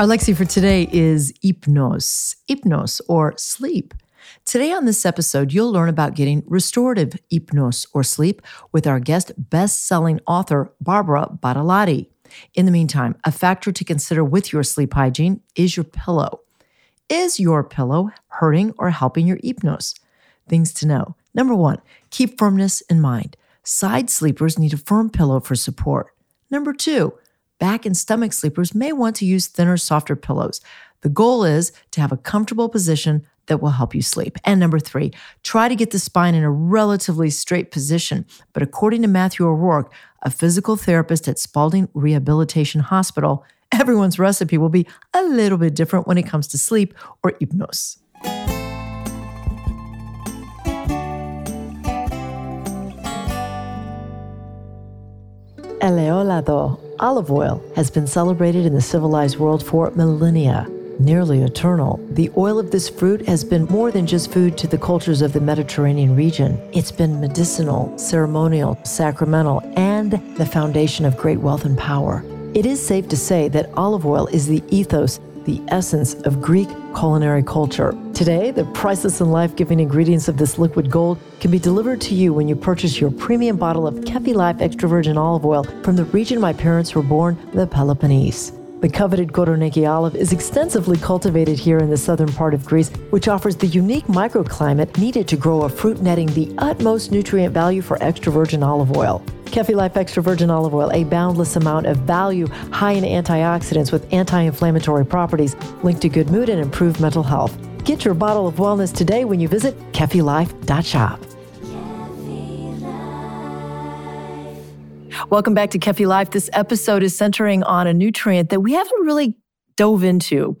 Our lexi for today is hypnos, hypnos or sleep. Today on this episode, you'll learn about getting restorative hypnos or sleep with our guest best-selling author Barbara Badolati. In the meantime, a factor to consider with your sleep hygiene is your pillow. Is your pillow hurting or helping your hypnos? Things to know. Number 1, keep firmness in mind. Side sleepers need a firm pillow for support. Number 2, back and stomach sleepers may want to use thinner, softer pillows. The goal is to have a comfortable position that will help you sleep. And number three, try to get the spine in a relatively straight position. But according to Matthew O'Rourke, a physical therapist at Spaulding Rehabilitation Hospital, everyone's recipe will be a little bit different when it comes to sleep or hypnos. Eleolado olive oil has been celebrated in the civilized world for millennia. Nearly eternal, the oil of this fruit has been more than just food to the cultures of the Mediterranean region. It's been medicinal, ceremonial, sacramental, and the foundation of great wealth and power. It is safe to say that olive oil is the ethos the essence of Greek culinary culture. Today, the priceless and life giving ingredients of this liquid gold can be delivered to you when you purchase your premium bottle of Kefi Life extra virgin olive oil from the region my parents were born, the Peloponnese. The coveted Koroneiki olive is extensively cultivated here in the southern part of Greece, which offers the unique microclimate needed to grow a fruit netting the utmost nutrient value for extra virgin olive oil. Kefi Life Extra Virgin Olive Oil, a boundless amount of value, high in antioxidants with anti inflammatory properties, linked to good mood and improved mental health. Get your bottle of wellness today when you visit kefilife.shop. Welcome back to Kefi Life. This episode is centering on a nutrient that we haven't really dove into.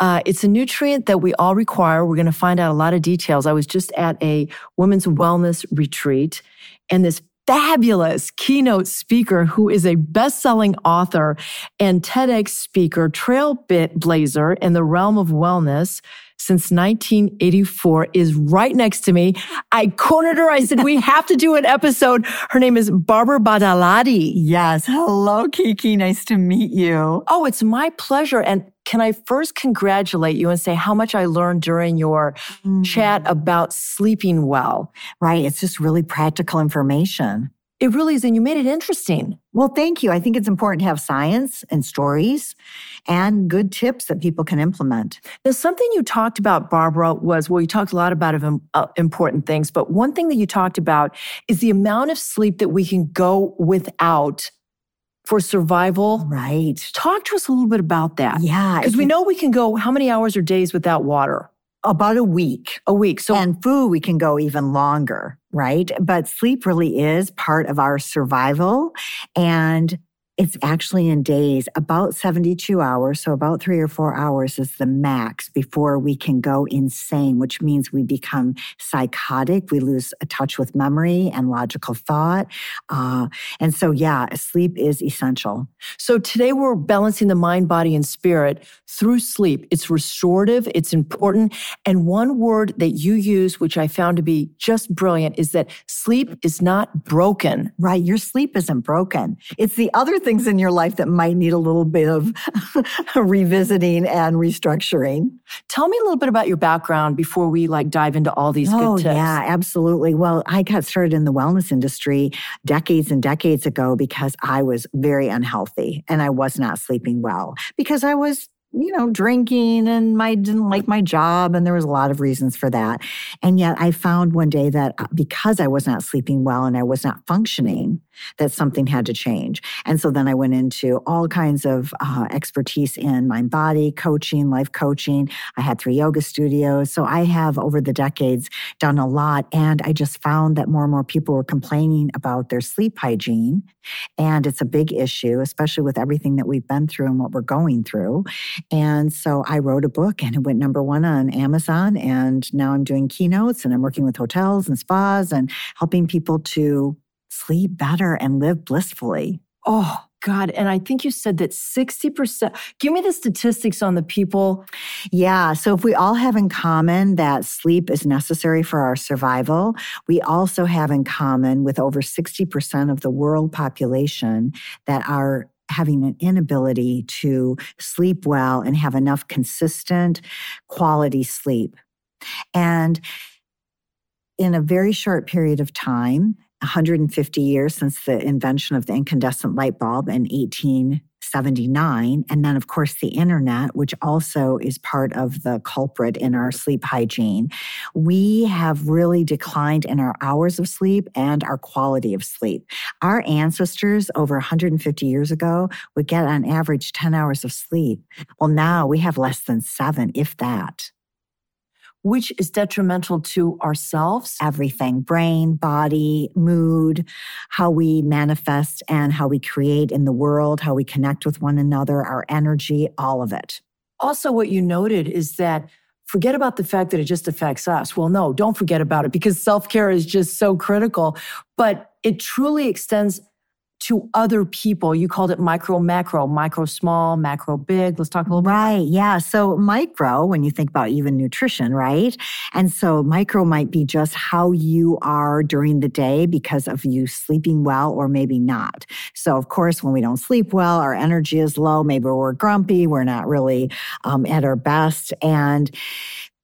Uh, it's a nutrient that we all require. We're going to find out a lot of details. I was just at a women's wellness retreat, and this fabulous keynote speaker who is a best-selling author and TEDx speaker, trailblazer in the realm of wellness since 1984 is right next to me. I cornered her. I said, we have to do an episode. Her name is Barbara Badolati. Yes. Hello, Kiki. Nice to meet you. Oh, it's my pleasure. And can I first congratulate you and say how much I learned during your mm. chat about sleeping well? Right. It's just really practical information. It really is. And you made it interesting. Well, thank you. I think it's important to have science and stories and good tips that people can implement. Now, something you talked about, Barbara, was well, you talked a lot about of, uh, important things, but one thing that you talked about is the amount of sleep that we can go without for survival. Right. Talk to us a little bit about that. Yeah. Because we know we can go how many hours or days without water? About a week. A week. So and food we can go even longer, right? But sleep really is part of our survival and it's actually in days, about 72 hours. So, about three or four hours is the max before we can go insane, which means we become psychotic. We lose a touch with memory and logical thought. Uh, and so, yeah, sleep is essential. So, today we're balancing the mind, body, and spirit through sleep. It's restorative, it's important. And one word that you use, which I found to be just brilliant, is that sleep is not broken. Right. Your sleep isn't broken. It's the other things in your life that might need a little bit of revisiting and restructuring. Tell me a little bit about your background before we like dive into all these oh, good tips. Yeah, absolutely. Well, I got started in the wellness industry decades and decades ago because I was very unhealthy and I was not sleeping well because I was you know, drinking and I didn't like my job. And there was a lot of reasons for that. And yet I found one day that uh, because I was not sleeping well and I was not functioning, that something had to change. And so then I went into all kinds of uh, expertise in mind body coaching, life coaching. I had three yoga studios. So I have over the decades done a lot. And I just found that more and more people were complaining about their sleep hygiene. And it's a big issue, especially with everything that we've been through and what we're going through. And so I wrote a book and it went number one on Amazon. And now I'm doing keynotes and I'm working with hotels and spas and helping people to sleep better and live blissfully. Oh, God. And I think you said that 60%. Give me the statistics on the people. Yeah. So if we all have in common that sleep is necessary for our survival, we also have in common with over 60% of the world population that are having an inability to sleep well and have enough consistent quality sleep. And in a very short period of time, 150 years since the invention of the incandescent light bulb in 1879. And then, of course, the internet, which also is part of the culprit in our sleep hygiene. We have really declined in our hours of sleep and our quality of sleep. Our ancestors over 150 years ago would get on average 10 hours of sleep. Well, now we have less than seven, if that which is detrimental to ourselves? Everything brain, body, mood, how we manifest and how we create in the world, how we connect with one another, our energy, all of it. Also, what you noted is that forget about the fact that it just affects us. Well, no, don't forget about it because self care is just so critical, but it truly extends to other people. You called it micro, macro, micro, small, macro, big. Let's talk a little bit. Right. Yeah. So micro, when you think about even nutrition, right? And so micro might be just how you are during the day because of you sleeping well or maybe not. So of course, when we don't sleep well, our energy is low. Maybe we're grumpy. We're not really um, at our best. And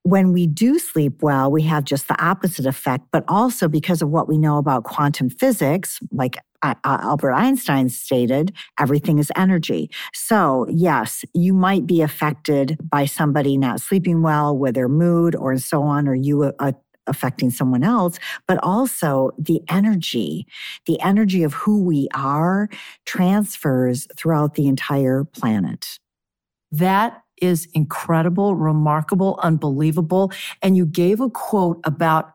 when we do sleep well, we have just the opposite effect, but also because of what we know about quantum physics, like Albert Einstein stated, everything is energy. So, yes, you might be affected by somebody not sleeping well with their mood or so on, or you uh, affecting someone else, but also the energy, the energy of who we are transfers throughout the entire planet. That is incredible, remarkable, unbelievable. And you gave a quote about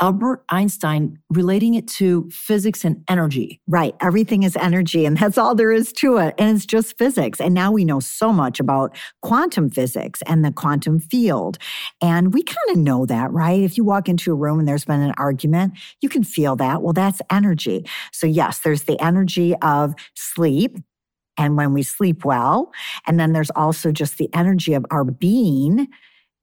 Albert Einstein relating it to physics and energy. Right. Everything is energy, and that's all there is to it. And it's just physics. And now we know so much about quantum physics and the quantum field. And we kind of know that, right? If you walk into a room and there's been an argument, you can feel that. Well, that's energy. So, yes, there's the energy of sleep and when we sleep well. And then there's also just the energy of our being.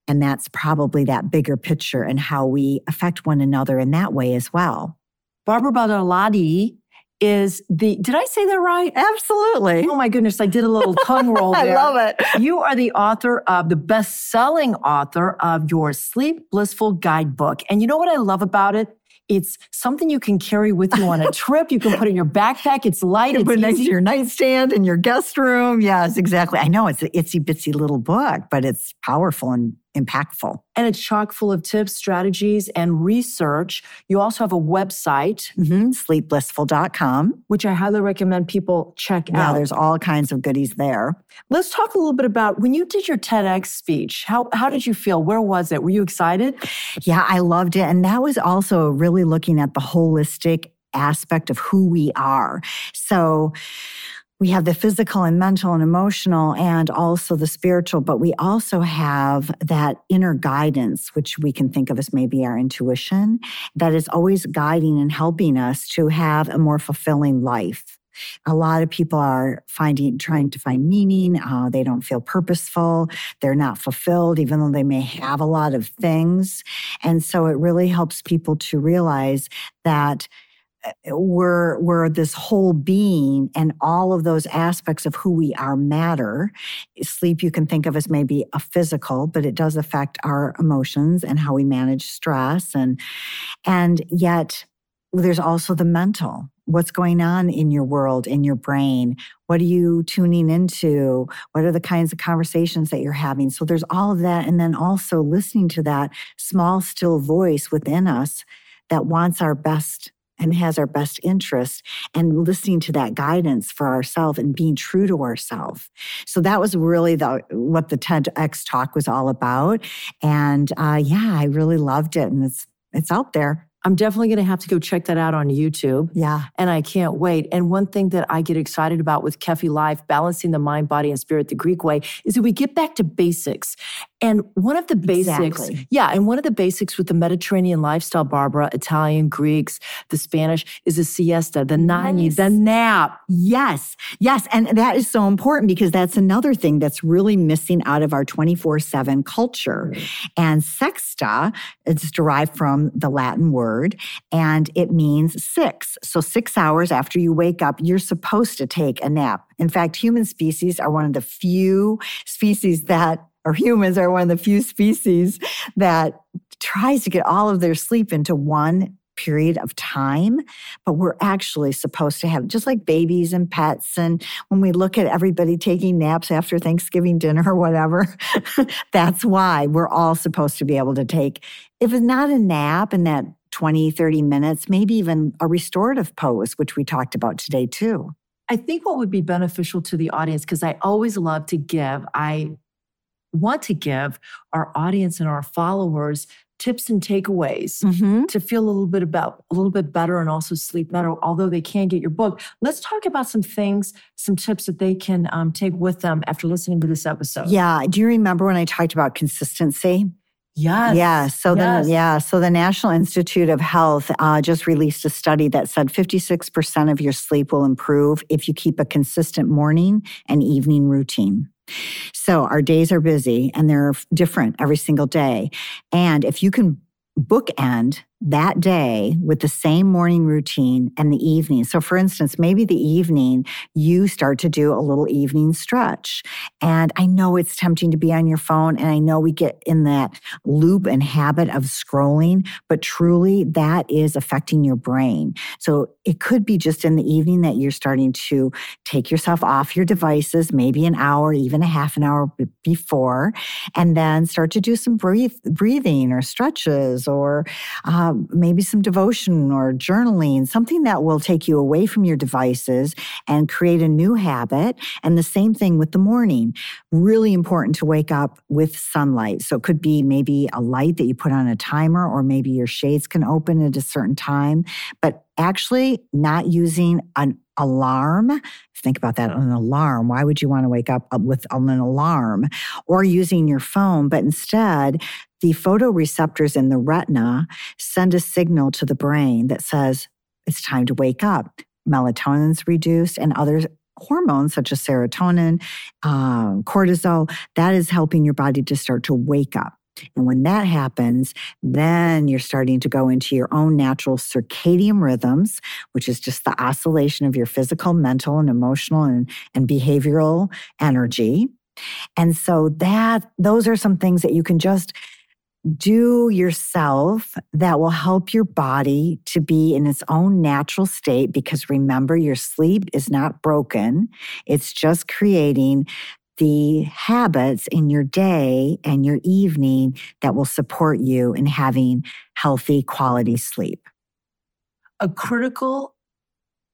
And that's probably that bigger picture and how we affect one another in that way as well. Barbara Badolati is the, did I say that right? Absolutely. Oh my goodness, I did a little tongue roll there. I love it. You are the author of the best selling author of your Sleep Blissful Guidebook. And you know what I love about it? It's something you can carry with you on a trip. You can put in your backpack. It's light. You put it next to your nightstand in your guest room. Yes, exactly. I know it's an itsy bitsy little book, but it's powerful and impactful. And it's chock full of tips, strategies, and research. You also have a website, mm-hmm, sleepblissful.com, which I highly recommend people check yeah, out. Yeah, there's all kinds of goodies there. Let's talk a little bit about when you did your TEDx speech. How, how did you feel? Where was it? Were you excited? Yeah, I loved it. And that was also really looking at the holistic aspect of who we are. So, we have the physical and mental and emotional and also the spiritual, but we also have that inner guidance, which we can think of as maybe our intuition, that is always guiding and helping us to have a more fulfilling life. A lot of people are finding, trying to find meaning. Uh, they don't feel purposeful. They're not fulfilled, even though they may have a lot of things. And so it really helps people to realize that Uh, we're we're this whole being and all of those aspects of who we are matter. Sleep you can think of as maybe a physical but it does affect our emotions and how we manage stress and and yet there's also the mental. What's going on in your world in your brain? What are you tuning into? What are the kinds of conversations that you're having? So there's all of that and then also listening to that small still voice within us that wants our best and has our best interest and listening to that guidance for ourselves and being true to ourselves. So that was really the what the TEDx talk was all about. And uh, yeah, I really loved it, and it's it's out there. I'm definitely going to have to go check that out on YouTube. Yeah. And I can't wait. And one thing that I get excited about with Kefi Life, balancing the mind, body, and spirit the Greek way, is that we get back to basics. And one of the basics, Exactly. yeah, and one of the basics with the Mediterranean lifestyle, Barbara, Italian, Greeks, the Spanish, is a siesta, the nani, Yes. the nap. Yes, yes. And that is so important because that's another thing that's really missing out of our 24 7 culture. And sexta is derived from the Latin word and it means six. So, six hours after you wake up, you're supposed to take a nap. In fact, human species are one of the few species that, or humans are one of the few species that tries to get all of their sleep into one period of time but we're actually supposed to have just like babies and pets and when we look at everybody taking naps after thanksgiving dinner or whatever that's why we're all supposed to be able to take if it's not a nap in that 20 30 minutes maybe even a restorative pose which we talked about today too. I think what would be beneficial to the audience, because I always love to give, I want to give our audience and our followers tips and takeaways mm-hmm. to feel a little bit about a little bit better and also sleep better although they can get your book let's talk about some things some tips that they can um, take with them after listening to this episode yeah do you remember when i talked about consistency yes Yeah. So Yes. the yeah. So the National Institute of Health uh, just released a study that said 56% of your sleep will improve if you keep a consistent morning and evening routine. So our days are busy and they're different every single day. And if you can bookend that day with the same morning routine and the evening. So, for instance, maybe the evening you start to do a little evening stretch. And I know it's tempting to be on your phone, and I know we get in that loop and habit of scrolling, but truly that is affecting your brain. So, it could be just in the evening that you're starting to take yourself off your devices, maybe an hour, even a half an hour before, and then start to do some breathe, breathing or stretches or uh, maybe some devotion or journaling, something that will take you away from your devices and create a new habit. And the same thing with the morning. Really important to wake up with sunlight. So it could be maybe a light that you put on a timer, or maybe your shades can open at a certain time. But actually, not using an alarm. Think about that an alarm. Why would you want to wake up with an alarm or using your phone? But instead, the photoreceptors in the retina send a signal to the brain that says it's time to wake up. Melatonin's reduced and other hormones such as serotonin, um, cortisol, that is helping your body to start to wake up. And when that happens, then you're starting to go into your own natural circadian rhythms, which is just the oscillation of your physical, mental, and emotional and, and behavioral energy. And so that those are some things that you can just do yourself that will help your body to be in its own natural state because remember your sleep is not broken it's just creating the habits in your day and your evening that will support you in having healthy quality sleep? A critical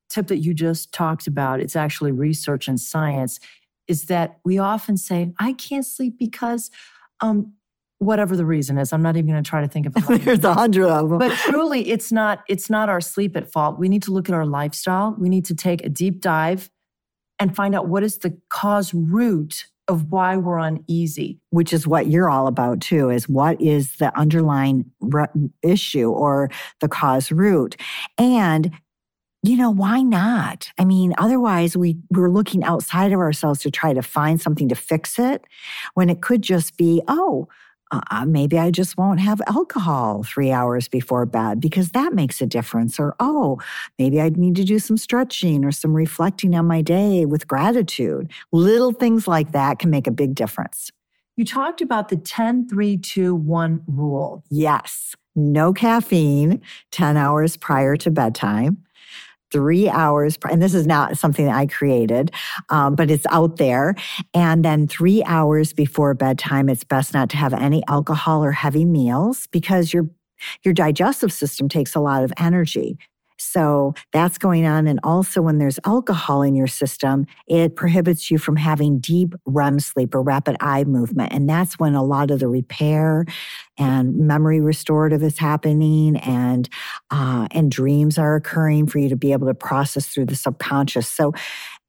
tip that you just talked about it's actually research and science is that we often say i can't sleep because um, whatever the reason is. I'm not even going to try to think of it there's a hundred of them but truly it's not it's not our sleep at fault. We need to look at our lifestyle. We need to take a deep dive and find out what is the cause root of why we're uneasy which is what you're all about too is what is the underlying issue or the cause root? And you know why not? I mean otherwise we we're looking outside of ourselves to try to find something to fix it when it could just be oh uh, maybe I just won't have alcohol three hours before bed because that makes a difference. Or, oh, maybe I need to do some stretching or some reflecting on my day with gratitude. Little things like that can make a big difference. you talked about the 10 3 2 1 rule Yes, no caffeine 10 hours prior to bedtime. Three hours, and this is not something that I created, um, but it's out there. And then three hours before bedtime, it's best not to have any alcohol or heavy meals because your your digestive system takes a lot of energy. So that's going on. And also, when there's alcohol in your system, it prohibits you from having deep REM sleep or rapid eye movement. And that's when a lot of the repair and memory restorative is happening and uh, and dreams are occurring for you to be able to process through the subconscious. So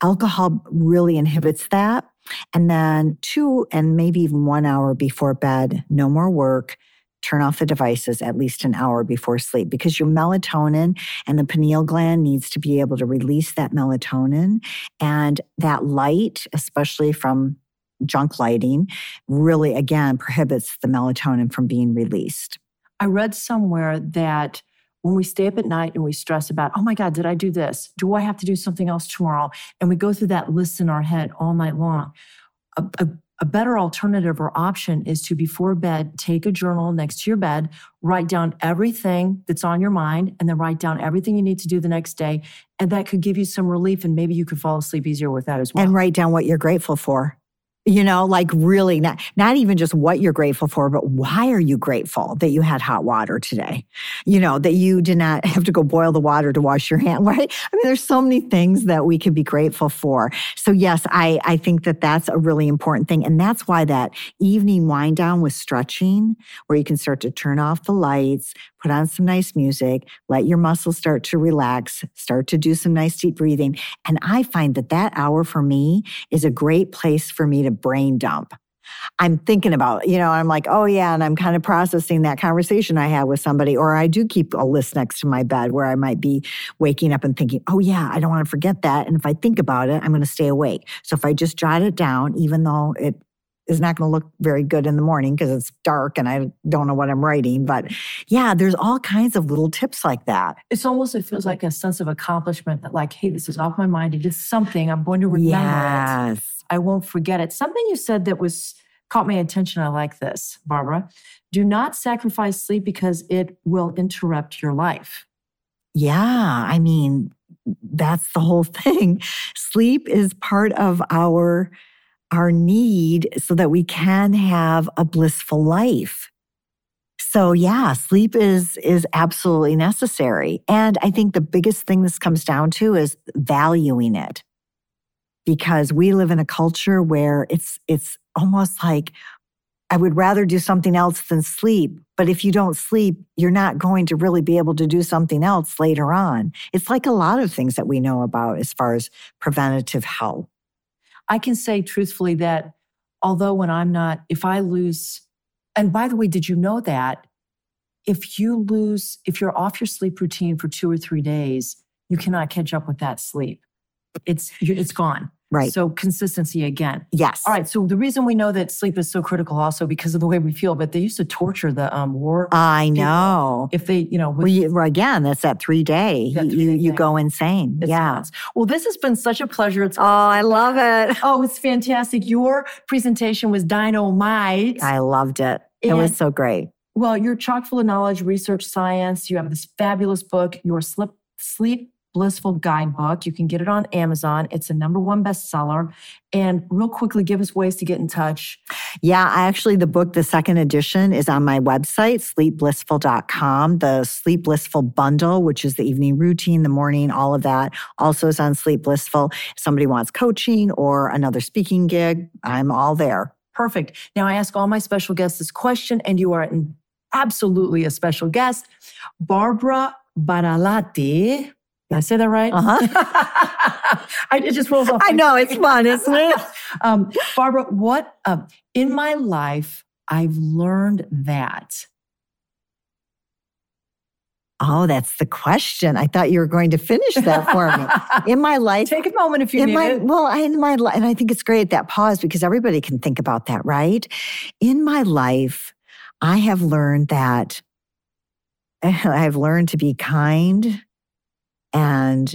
alcohol really inhibits that. And then two and maybe even one hour before bed, no more work, turn off the devices at least an hour before sleep because your melatonin and the pineal gland needs to be able to release that melatonin and that light especially from junk lighting really again prohibits the melatonin from being released i read somewhere that when we stay up at night and we stress about, oh my God, did I do this? Do I have to do something else tomorrow? And we go through that list in our head all night long. A, a, a better alternative or option is to, before bed, take a journal next to your bed, write down everything that's on your mind, and then write down everything you need to do the next day. And that could give you some relief, and maybe you could fall asleep easier with that as well. And write down what you're grateful for you know like really not not even just what you're grateful for but why are you grateful that you had hot water today? You know that you did not have to go boil the water to wash your hand right? I mean there's so many things that we could be grateful for. So yes i i think that that's a really important thing. And that's why that evening wind down with stretching where you can start to turn off the lights put on some nice music, let your muscles start to relax, start to do some nice deep breathing. And I find that that hour for me is a great place for me to brain dump. I'm thinking about, you know, I'm like, oh yeah, and I'm kind of processing that conversation I had with somebody, or I do keep a list next to my bed where I might be waking up and thinking, oh yeah, I don't want to forget that. And if I think about it, I'm going to stay awake. So if I just jot it down, even though it is not going to look very good in the morning because it's dark and I don't know what I'm writing. But yeah, there's all kinds of little tips like that. It's almost, it feels like a sense of accomplishment that, like, hey, this is off my mind. It is something I'm going to remember yes. it. I won't forget it. Something you said that was caught my attention. I like this, Barbara. Do not sacrifice sleep because it will interrupt your life. Yeah. I mean, that's the whole thing. Sleep is part of our our need so that we can have a blissful life. So yeah, sleep is is absolutely necessary. And I think the biggest thing this comes down to is valuing it. Because we live in a culture where it's it's almost like I would rather do something else than sleep. But if you don't sleep, you're not going to really be able to do something else later on. It's like a lot of things that we know about as far as preventative health. I can say truthfully that although when I'm not, if I lose, and by the way, did you know that if you lose, if you're off your sleep routine for two or three days, you cannot catch up with that sleep. It's it's gone. Right. So consistency again. Yes. All right. So the reason we know that sleep is so critical also because of the way we feel, but they used to torture the um, war. I know. If they, you know, with, well, you, well, again, that's that three day. That you you go insane. It's yeah. Nuts. Well, this has been such a pleasure. It's oh, I love it. Oh, it's fantastic. Your presentation was dynamite. I loved it. And, it was so great. Well, you're chock full of knowledge, research, science. You have this fabulous book, Your Slip, Sleep Blissful Guidebook. You can get it on Amazon. It's a number one bestseller. And real quickly, give us ways to get in touch. Yeah, I actually, the book, the second edition, is on my website, sleepblissful.com. The Sleep Blissful bundle, which is the evening routine, the morning, all of that, also is on Sleep Blissful. If somebody wants coaching or another speaking gig, I'm all there. Perfect. Now, I ask all my special guests this question, and you are absolutely a special guest. Barbara Baralati did I say that right? Uh huh. I, it just rolls off. I know it's fun, isn't it? um, Barbara, what uh, in my life I've learned that. Oh, that's the question. I thought you were going to finish that for me. In my life, take a moment if you in need my, it. Well, in my life, and I think it's great that pause because everybody can think about that, right? In my life, I have learned that I've learned to be kind and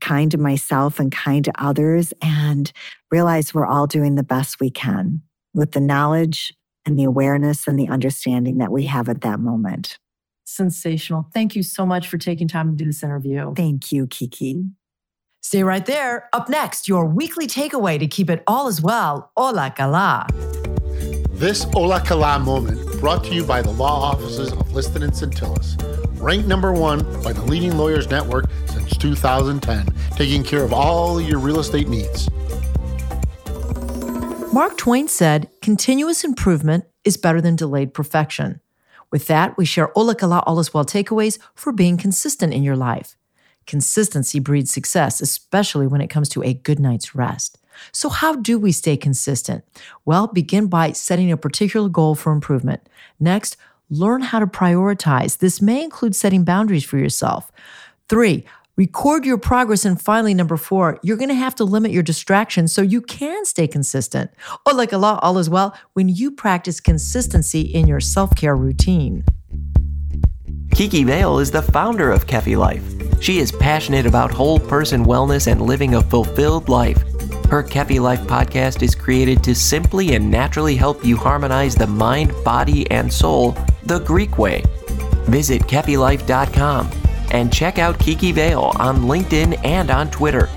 kind to myself and kind to others and realize we're all doing the best we can with the knowledge and the awareness and the understanding that we have at that moment. Sensational. Thank you so much for taking time to do this interview. Thank you, Kiki. Stay right there. Up next, your weekly takeaway to keep it all as well. Ola Kala. This Ola Kala moment brought to you by the law offices of Liston and Centillus ranked number one by the leading lawyers network since 2010, taking care of all your real estate needs. Mark Twain said, continuous improvement is better than delayed perfection. With that, we share Ola Kala All Is Well takeaways for being consistent in your life. Consistency breeds success, especially when it comes to a good night's rest. So, how do we stay consistent? Well, begin by setting a particular goal for improvement. Next, learn how to prioritize. This may include setting boundaries for yourself. Three, record your progress. And finally, number four, you're going to have to limit your distractions so you can stay consistent. Oh, like Allah, all is well when you practice consistency in your self care routine. Kiki Vale is the founder of Kefi Life. She is passionate about whole person wellness and living a fulfilled life. Her Kefi Life podcast is created to simply and naturally help you harmonize the mind, body, and soul the Greek way. Visit KefiLife.com and check out Kiki Vale on LinkedIn and on Twitter.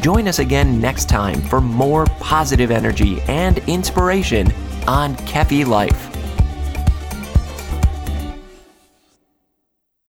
Join us again next time for more positive energy and inspiration on Kefi Life.